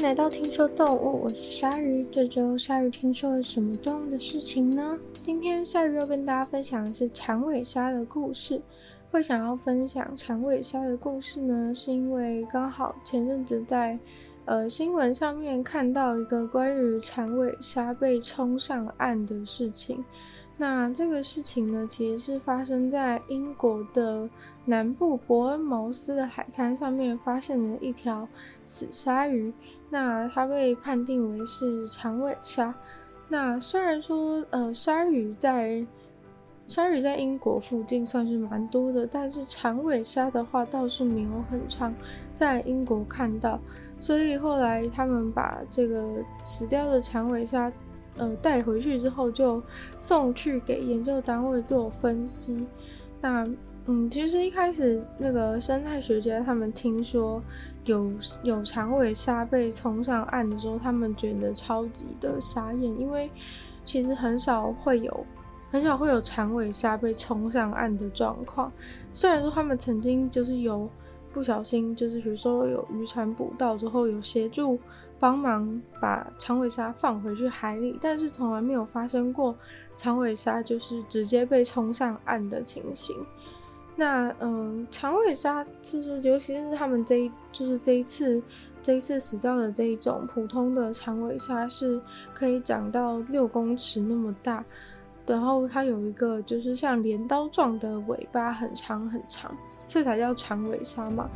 迎来到听说动物，我是鲨鱼。这周鲨鱼听说了什么动物的事情呢？今天鲨鱼要跟大家分享的是长尾鲨的故事。会想要分享长尾鲨的故事呢，是因为刚好前阵子在呃新闻上面看到一个关于长尾鲨被冲上岸的事情。那这个事情呢，其实是发生在英国的南部伯恩茅斯的海滩上面，发现了一条死鲨鱼。那它被判定为是长尾鲨。那虽然说，呃，鲨鱼在鲨鱼在英国附近算是蛮多的，但是长尾鲨的话倒是没有很常在英国看到。所以后来他们把这个死掉的长尾鲨。呃，带回去之后就送去给研究单位做分析。那，嗯，其实一开始那个生态学家他们听说有有长尾鲨被冲上岸的时候，他们觉得超级的傻眼，因为其实很少会有很少会有长尾鲨被冲上岸的状况。虽然说他们曾经就是有不小心，就是比如说有渔船捕到之后有协助。帮忙把长尾鲨放回去海里，但是从来没有发生过长尾鲨就是直接被冲上岸的情形。那嗯，长尾鲨就是，尤其是他们这一就是这一次这一次死掉的这一种普通的长尾鲨，是可以长到六公尺那么大，然后它有一个就是像镰刀状的尾巴，很长很长，这才叫长尾鲨嘛。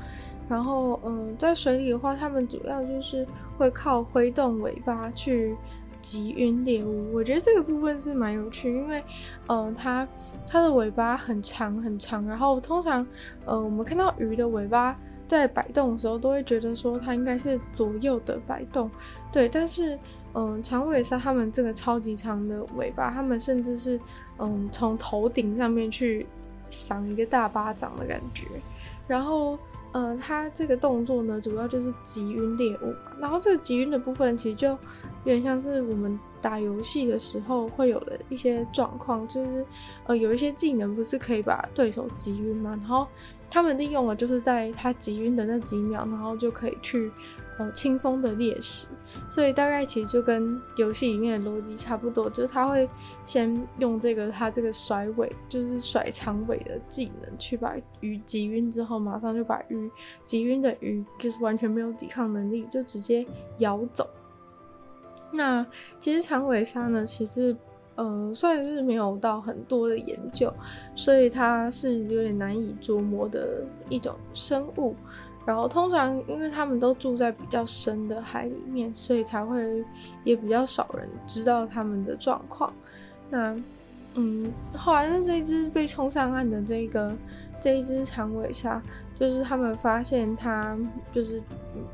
然后，嗯，在水里的话，它们主要就是会靠挥动尾巴去击晕猎物。我觉得这个部分是蛮有趣，因为，嗯，它它的尾巴很长很长。然后通常，呃，我们看到鱼的尾巴在摆动的时候，都会觉得说它应该是左右的摆动，对。但是，嗯，长尾鲨它们这个超级长的尾巴，它们甚至是，嗯，从头顶上面去赏一个大巴掌的感觉，然后。呃，它这个动作呢，主要就是击晕猎物嘛。然后这个击晕的部分，其实就有点像是我们打游戏的时候会有的一些状况，就是呃，有一些技能不是可以把对手击晕吗？然后他们利用了，就是在他击晕的那几秒，然后就可以去。呃，轻松的猎食，所以大概其实就跟游戏里面的逻辑差不多，就是他会先用这个他这个甩尾，就是甩长尾的技能去把鱼击晕，之后马上就把鱼击晕的鱼就是完全没有抵抗能力，就直接咬走。那其实长尾鲨呢，其实呃算是没有到很多的研究，所以它是有点难以琢磨的一种生物。然后通常，因为他们都住在比较深的海里面，所以才会也比较少人知道他们的状况。那，嗯，后来呢，这一只被冲上岸的这个这一只长尾鲨，就是他们发现它就是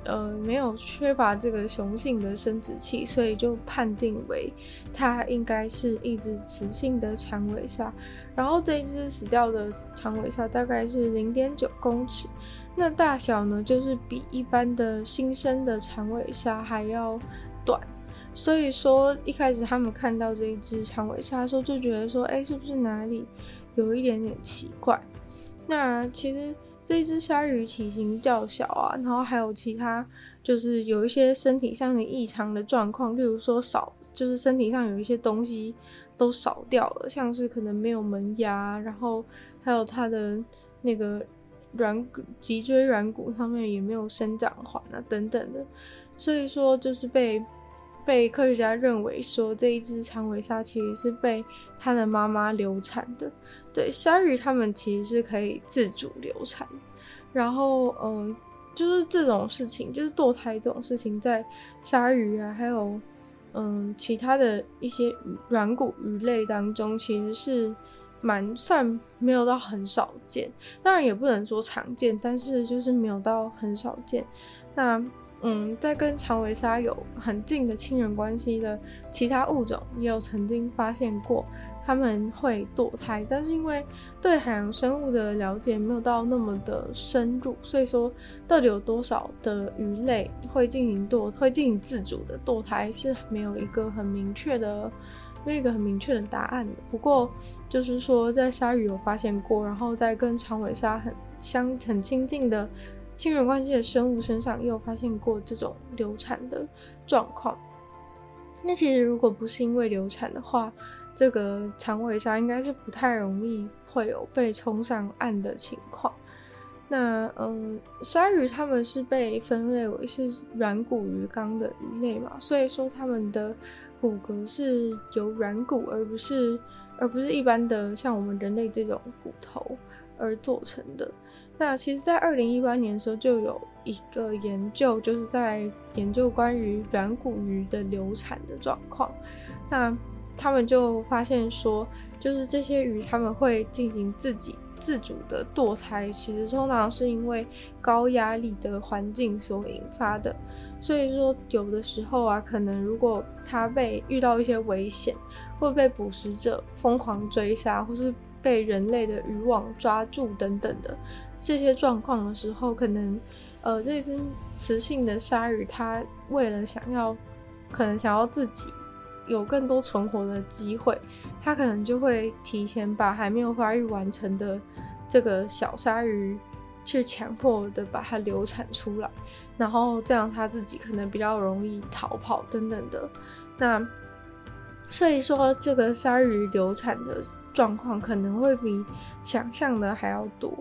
呃没有缺乏这个雄性的生殖器，所以就判定为它应该是一只雌性的长尾鲨。然后这一只死掉的长尾鲨大概是零点九公尺。那大小呢，就是比一般的新生的长尾鲨还要短，所以说一开始他们看到这一只长尾鲨的时候，就觉得说，哎、是不是哪里有一点点奇怪？那其实这一只鲨鱼体型较小啊，然后还有其他就是有一些身体上的异常的状况，例如说少，就是身体上有一些东西都少掉了，像是可能没有门牙，然后还有它的那个。软骨、脊椎软骨上面也没有生长环啊，等等的，所以说就是被被科学家认为说这一只长尾鲨其实是被它的妈妈流产的。对，鲨鱼它们其实是可以自主流产，然后嗯，就是这种事情，就是堕胎这种事情，在鲨鱼啊，还有嗯其他的一些软骨鱼类当中，其实是。蛮算没有到很少见，当然也不能说常见，但是就是没有到很少见。那嗯，在跟长尾鲨有很近的亲缘关系的其他物种，也有曾经发现过他们会堕胎，但是因为对海洋生物的了解没有到那么的深入，所以说到底有多少的鱼类会进行堕，会进行自主的堕胎，是没有一个很明确的。没有一个很明确的答案的，不过就是说，在鲨鱼有发现过，然后在跟长尾鲨很相很亲近的亲缘关系的生物身上也有发现过这种流产的状况。那其实如果不是因为流产的话，这个长尾鲨应该是不太容易会有被冲上岸的情况。那嗯，鲨鱼它们是被分类为是软骨鱼纲的鱼类嘛，所以说它们的骨骼是由软骨而不是而不是一般的像我们人类这种骨头而做成的。那其实，在二零一八年的时候，就有一个研究，就是在研究关于软骨鱼的流产的状况。那他们就发现说，就是这些鱼他们会进行自己。自主的堕胎其实通常是因为高压力的环境所引发的，所以说有的时候啊，可能如果它被遇到一些危险，会被捕食者疯狂追杀，或是被人类的渔网抓住等等的这些状况的时候，可能呃这只雌性的鲨鱼它为了想要，可能想要自己。有更多存活的机会，它可能就会提前把还没有发育完成的这个小鲨鱼去强迫的把它流产出来，然后这样它自己可能比较容易逃跑等等的。那所以说，这个鲨鱼流产的状况可能会比想象的还要多。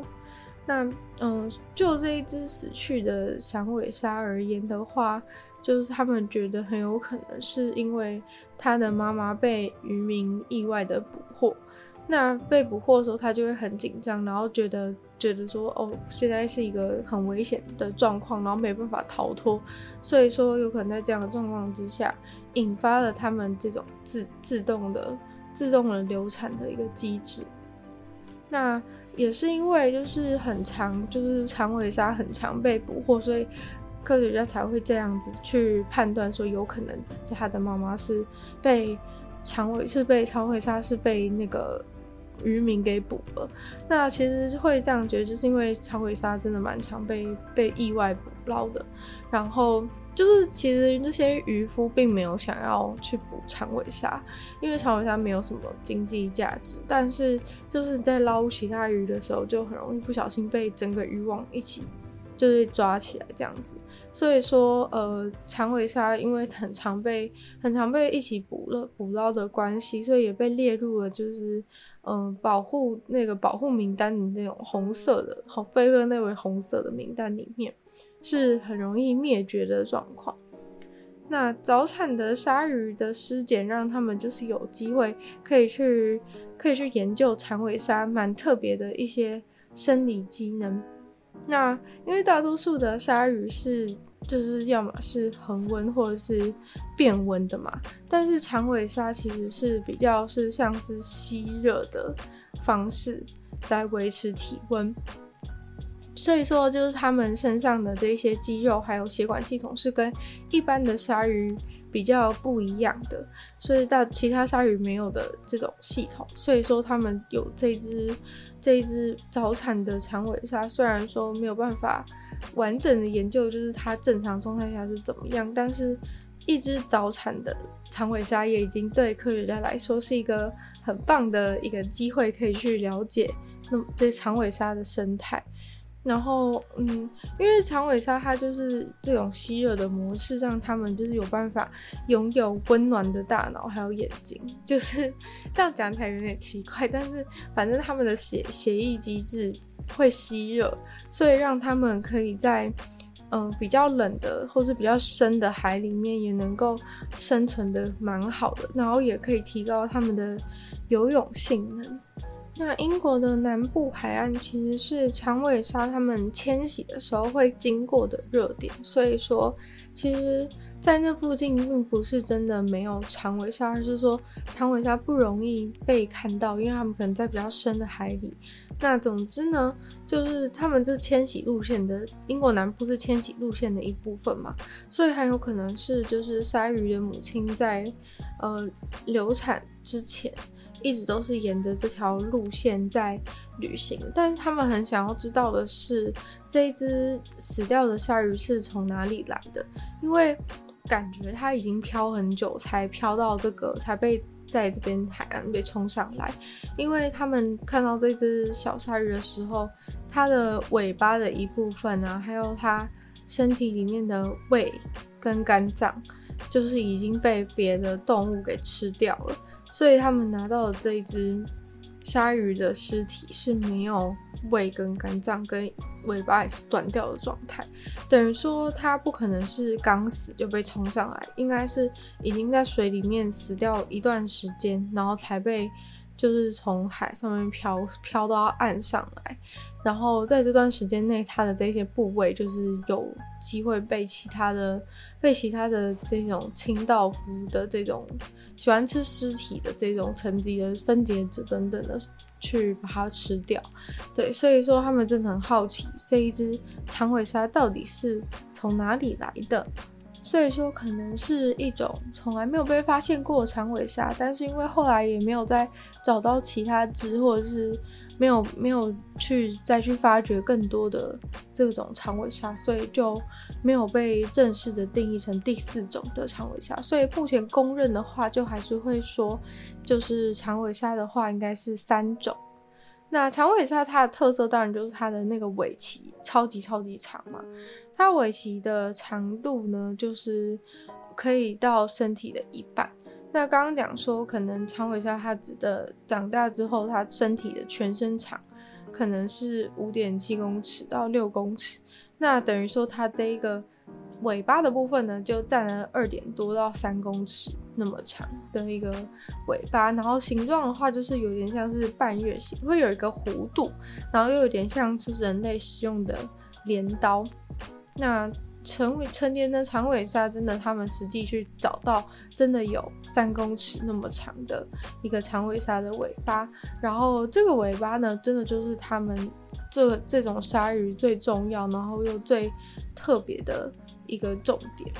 那嗯，就这一只死去的响尾鲨而言的话，就是他们觉得很有可能是因为。他的妈妈被渔民意外的捕获，那被捕获的时候，他就会很紧张，然后觉得觉得说，哦，现在是一个很危险的状况，然后没办法逃脱，所以说有可能在这样的状况之下，引发了他们这种自自动的自动的流产的一个机制。那也是因为就是很常，就是长尾鲨很常被捕获，所以。科学家才会这样子去判断说，有可能他的妈妈是被长尾是被长尾鲨是被那个渔民给捕了。那其实会这样觉得，就是因为长尾鲨真的蛮常被被意外捕捞的。然后就是其实那些渔夫并没有想要去捕长尾鲨，因为长尾鲨没有什么经济价值。但是就是在捞其他鱼的时候，就很容易不小心被整个渔网一起。就是抓起来这样子，所以说，呃，长尾鲨因为很常被很常被一起捕了捕捞的关系，所以也被列入了就是，嗯、呃，保护那个保护名单的那种红色的，好，被分类为红色的名单里面，是很容易灭绝的状况。那早产的鲨鱼的尸检，让他们就是有机会可以去可以去研究长尾鲨蛮特别的一些生理机能。那因为大多数的鲨鱼是就是要么是恒温或者是变温的嘛，但是长尾鲨其实是比较是像是吸热的方式来维持体温，所以说就是它们身上的这些肌肉还有血管系统是跟一般的鲨鱼。比较不一样的，所以到其他鲨鱼没有的这种系统，所以说他们有这只这只早产的长尾鲨，虽然说没有办法完整的研究，就是它正常状态下是怎么样，但是一只早产的长尾鲨也已经对科学家来说是一个很棒的一个机会，可以去了解那么这长尾鲨的生态。然后，嗯，因为长尾鲨它就是这种吸热的模式，让他们就是有办法拥有温暖的大脑，还有眼睛，就是这样讲起来有点奇怪，但是反正他们的血血液机制会吸热，所以让他们可以在嗯、比较冷的或是比较深的海里面也能够生存的蛮好的，然后也可以提高他们的游泳性能。那英国的南部海岸其实是长尾鲨它们迁徙的时候会经过的热点，所以说，其实，在那附近并不是真的没有长尾鲨，而是说长尾鲨不容易被看到，因为它们可能在比较深的海里。那总之呢，就是他们这迁徙路线的英国南部是迁徙路线的一部分嘛，所以很有可能是就是鲨鱼的母亲在呃流产之前。一直都是沿着这条路线在旅行，但是他们很想要知道的是，这一只死掉的鲨鱼是从哪里来的？因为感觉它已经漂很久，才漂到这个，才被在这边海岸被冲上来，因为他们看到这只小鲨鱼的时候，它的尾巴的一部分啊，还有它身体里面的胃跟肝脏，就是已经被别的动物给吃掉了，所以他们拿到的这一只。鲨鱼的尸体是没有胃跟肝脏跟尾巴也是断掉的状态，等于说它不可能是刚死就被冲上来，应该是已经在水里面死掉一段时间，然后才被就是从海上面漂漂到岸上来，然后在这段时间内，它的这些部位就是有机会被其他的被其他的这种清道夫的这种。喜欢吃尸体的这种层级的分解者等等的，去把它吃掉。对，所以说他们真的很好奇这一只长尾鲨到底是从哪里来的。所以说可能是一种从来没有被发现过长尾鲨，但是因为后来也没有再找到其他只，或者是。没有没有去再去发掘更多的这种长尾虾，所以就没有被正式的定义成第四种的长尾虾。所以目前公认的话，就还是会说，就是长尾虾的话应该是三种。那长尾虾它的特色当然就是它的那个尾鳍超级超级长嘛，它尾鳍的长度呢，就是可以到身体的一半。那刚刚讲说，可能长尾鲨它指的长大之后，它身体的全身长可能是五点七公尺到六公尺。那等于说，它这一个尾巴的部分呢，就占了二点多到三公尺那么长的一个尾巴。然后形状的话，就是有点像是半月形，会有一个弧度，然后又有点像是人类使用的镰刀。那成为成年的长尾鲨，真的，他们实际去找到，真的有三公尺那么长的一个长尾鲨的尾巴。然后这个尾巴呢，真的就是他们这这种鲨鱼最重要，然后又最特别的一个重点。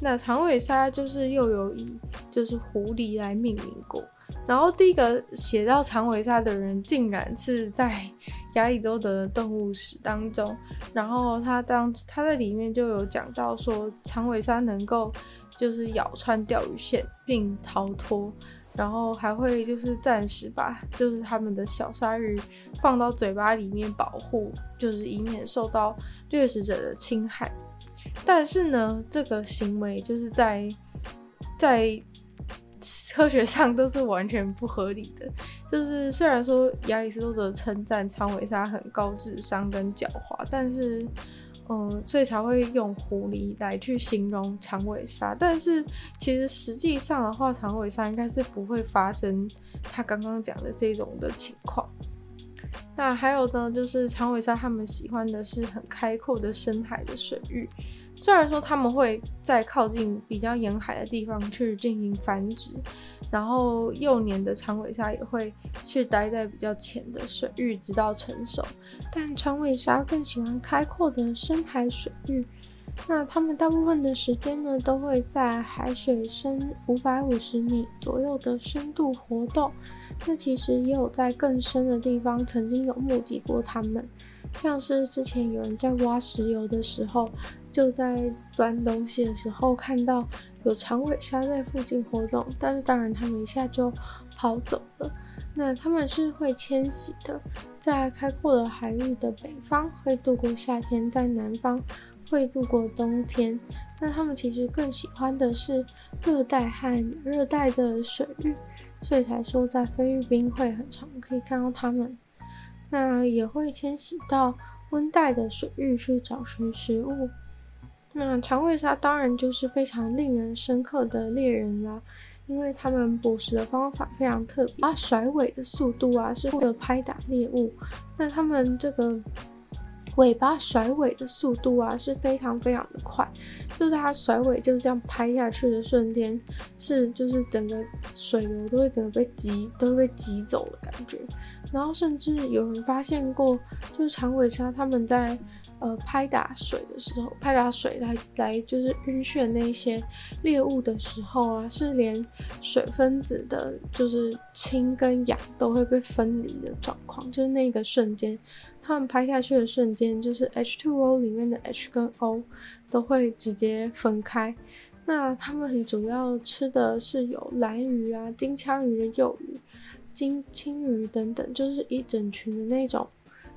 那长尾鲨就是又有以就是狐狸来命名过。然后第一个写到长尾鲨的人，竟然是在亚里多德的动物史当中。然后他当他在里面就有讲到说，长尾鲨能够就是咬穿钓鱼线并逃脱，然后还会就是暂时把就是他们的小鲨鱼放到嘴巴里面保护，就是以免受到掠食者的侵害。但是呢，这个行为就是在在。科学上都是完全不合理的。就是虽然说亚里士多德称赞长尾鲨很高智商跟狡猾，但是，嗯、所以才会用狐狸来去形容长尾鲨。但是其实实际上的话，长尾鲨应该是不会发生他刚刚讲的这种的情况。那还有呢，就是长尾鲨他们喜欢的是很开阔的深海的水域。虽然说他们会在靠近比较沿海的地方去进行繁殖，然后幼年的长尾鲨也会去待在比较浅的水域直到成熟，但长尾鲨更喜欢开阔的深海水域。那它们大部分的时间呢，都会在海水深五百五十米左右的深度活动。那其实也有在更深的地方曾经有目击过它们，像是之前有人在挖石油的时候。就在搬东西的时候，看到有长尾鲨在附近活动，但是当然它们一下就跑走了。那它们是会迁徙的，在开阔的海域的北方会度过夏天，在南方会度过冬天。那它们其实更喜欢的是热带和热带的水域，所以才说在菲律宾会很常可以看到它们。那也会迁徙到温带的水域去找寻食物。那长尾鲨当然就是非常令人深刻的猎人啦，因为他们捕食的方法非常特别，啊，甩尾的速度啊是为了拍打猎物，那他们这个尾巴甩尾的速度啊是非常非常的快，就是它甩尾就是这样拍下去的瞬间，是就是整个水流都会整个被挤，都会被挤走的感觉。然后甚至有人发现过，就是长尾鲨他们在呃拍打水的时候，拍打水来来就是晕眩那些猎物的时候啊，是连水分子的，就是氢跟氧都会被分离的状况，就是那个瞬间，他们拍下去的瞬间，就是 H2O 里面的 H 跟 O 都会直接分开。那它们主要吃的是有蓝鱼啊、金枪鱼的幼鱼、金青鱼等等，就是一整群的那种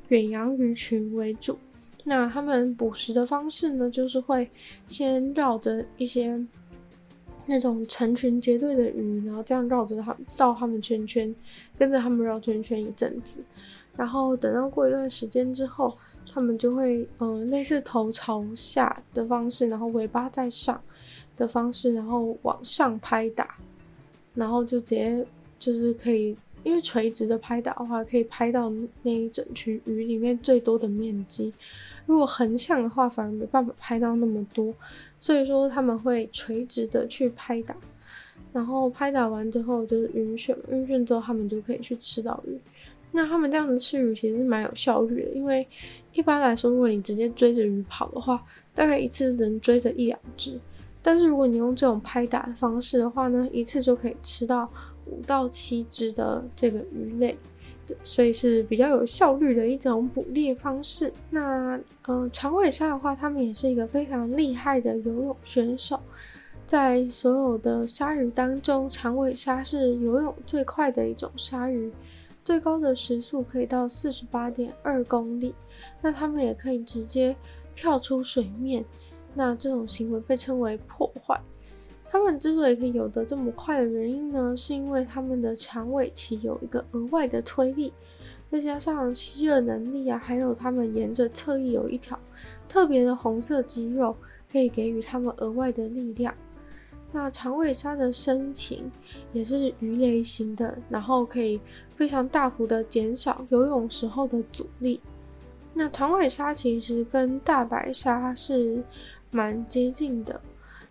远洋鱼群为主。那他们捕食的方式呢，就是会先绕着一些那种成群结队的鱼，然后这样绕着它绕它们圈圈，跟着他们绕圈圈一阵子，然后等到过一段时间之后，他们就会嗯、呃、类似头朝下的方式，然后尾巴在上的方式，然后往上拍打，然后就直接就是可以。因为垂直的拍打的话，可以拍到那一整群鱼里面最多的面积。如果横向的话，反而没办法拍到那么多。所以说他们会垂直的去拍打，然后拍打完之后就是晕眩，晕眩之后他们就可以去吃到鱼。那他们这样子吃鱼其实是蛮有效率的，因为一般来说，如果你直接追着鱼跑的话，大概一次能追着一两只。但是如果你用这种拍打的方式的话呢，一次就可以吃到。五到七只的这个鱼类，所以是比较有效率的一种捕猎方式。那呃，长尾鲨的话，它们也是一个非常厉害的游泳选手。在所有的鲨鱼当中，长尾鲨是游泳最快的一种鲨鱼，最高的时速可以到四十八点二公里。那它们也可以直接跳出水面，那这种行为被称为破坏。它们之所以可以游得这么快的原因呢，是因为它们的长尾鳍有一个额外的推力，再加上吸热能力啊，还有它们沿着侧翼有一条特别的红色肌肉，可以给予它们额外的力量。那长尾鲨的身形也是鱼雷型的，然后可以非常大幅的减少游泳时候的阻力。那长尾鲨其实跟大白鲨是蛮接近的，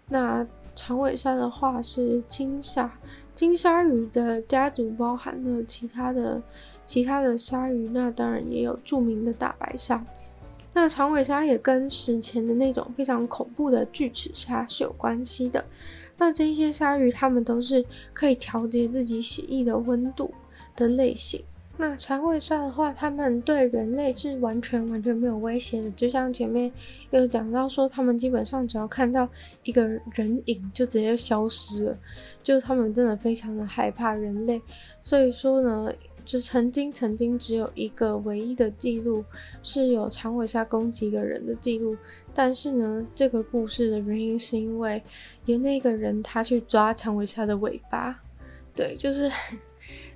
那。长尾鲨的话是金鲨，金鲨鱼的家族包含了其他的其他的鲨鱼，那当然也有著名的大白鲨。那长尾鲨也跟史前的那种非常恐怖的巨齿鲨是有关系的。那这些鲨鱼它们都是可以调节自己血液的温度的类型。那长尾鲨的话，它们对人类是完全完全没有威胁的。就像前面有讲到说，他们基本上只要看到一个人影，就直接消失了。就他们真的非常的害怕人类。所以说呢，就曾经曾经只有一个唯一的记录是有长尾鲨攻击一个人的记录。但是呢，这个故事的原因是因为有那个人他去抓长尾鲨的尾巴。对，就是。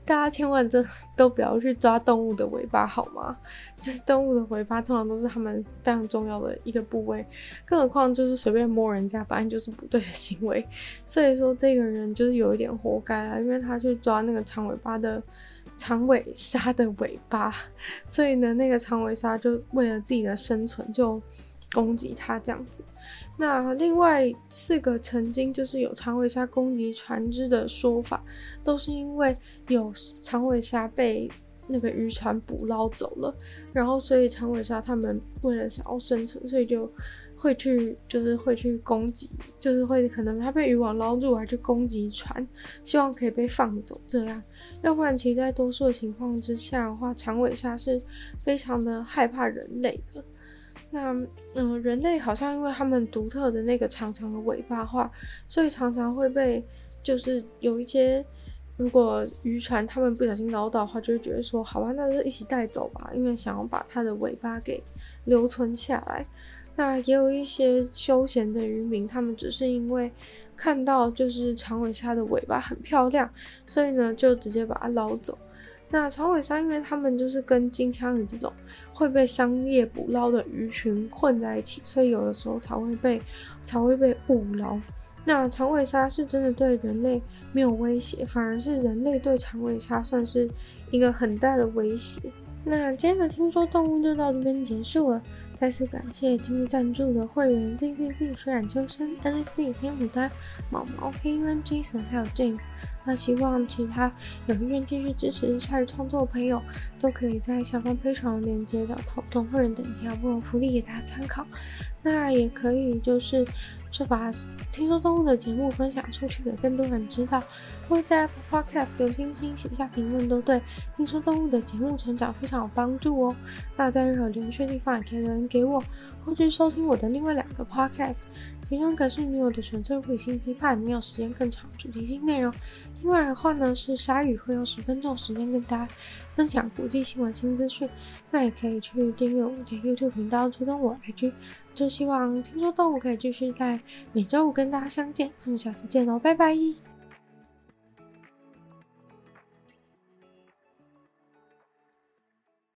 大家千万真都不要去抓动物的尾巴，好吗？就是动物的尾巴通常都是他们非常重要的一个部位，更何况就是随便摸人家，反正就是不对的行为。所以说这个人就是有一点活该啊，因为他去抓那个长尾巴的长尾鲨的尾巴，所以呢，那个长尾鲨就为了自己的生存就攻击他这样子。那另外四个曾经就是有长尾鲨攻击船只的说法，都是因为有长尾鲨被那个渔船捕捞走了，然后所以长尾鲨他们为了想要生存，所以就会去就是会去攻击，就是会可能他被渔网捞住而去攻击船，希望可以被放走这样。要不然其实在多数的情况之下的话，长尾鲨是非常的害怕人类的。那嗯，人类好像因为他们独特的那个长长的尾巴话，所以常常会被就是有一些如果渔船他们不小心捞到的话，就会觉得说好吧，那就一起带走吧，因为想要把它的尾巴给留存下来。那也有一些休闲的渔民，他们只是因为看到就是长尾鲨的尾巴很漂亮，所以呢就直接把它捞走。那长尾鲨，因为他们就是跟金枪鱼这种会被商业捕捞的鱼群混在一起，所以有的时候才会被才会被误捞。那长尾鲨是真的对人类没有威胁，反而是人类对长尾鲨算是一个很大的威胁。那今天的听说动物就到这边结束了。再次感谢今日赞助的会员 Z Z Z 水染秋生 N F B 黑虎丹毛毛黑渊 Jason 还有 James。那希望其他有意愿继续支持夏日创作的朋友，都可以在下方配传链接找到同会员等级不同福利给大家参考。那也可以就是就把听说动物的节目分享出去给更多人知道，或者在 Podcast 留星星、写下评论，都对听说动物的节目成长非常有帮助哦。那在任何留言区地方也可以留言给我，或者收听我的另外两个 podcast。其中一个是女友的纯粹理性批判，没有时间更长主题性内容；另外的话呢是鲨鱼，会用十分钟时间跟大家分享国际新闻新资讯。那也可以去订阅我的 YouTube 频道，追踪我 IG。真希望听说动物可以继续在每周五跟大家相见。那么下次见喽，拜拜。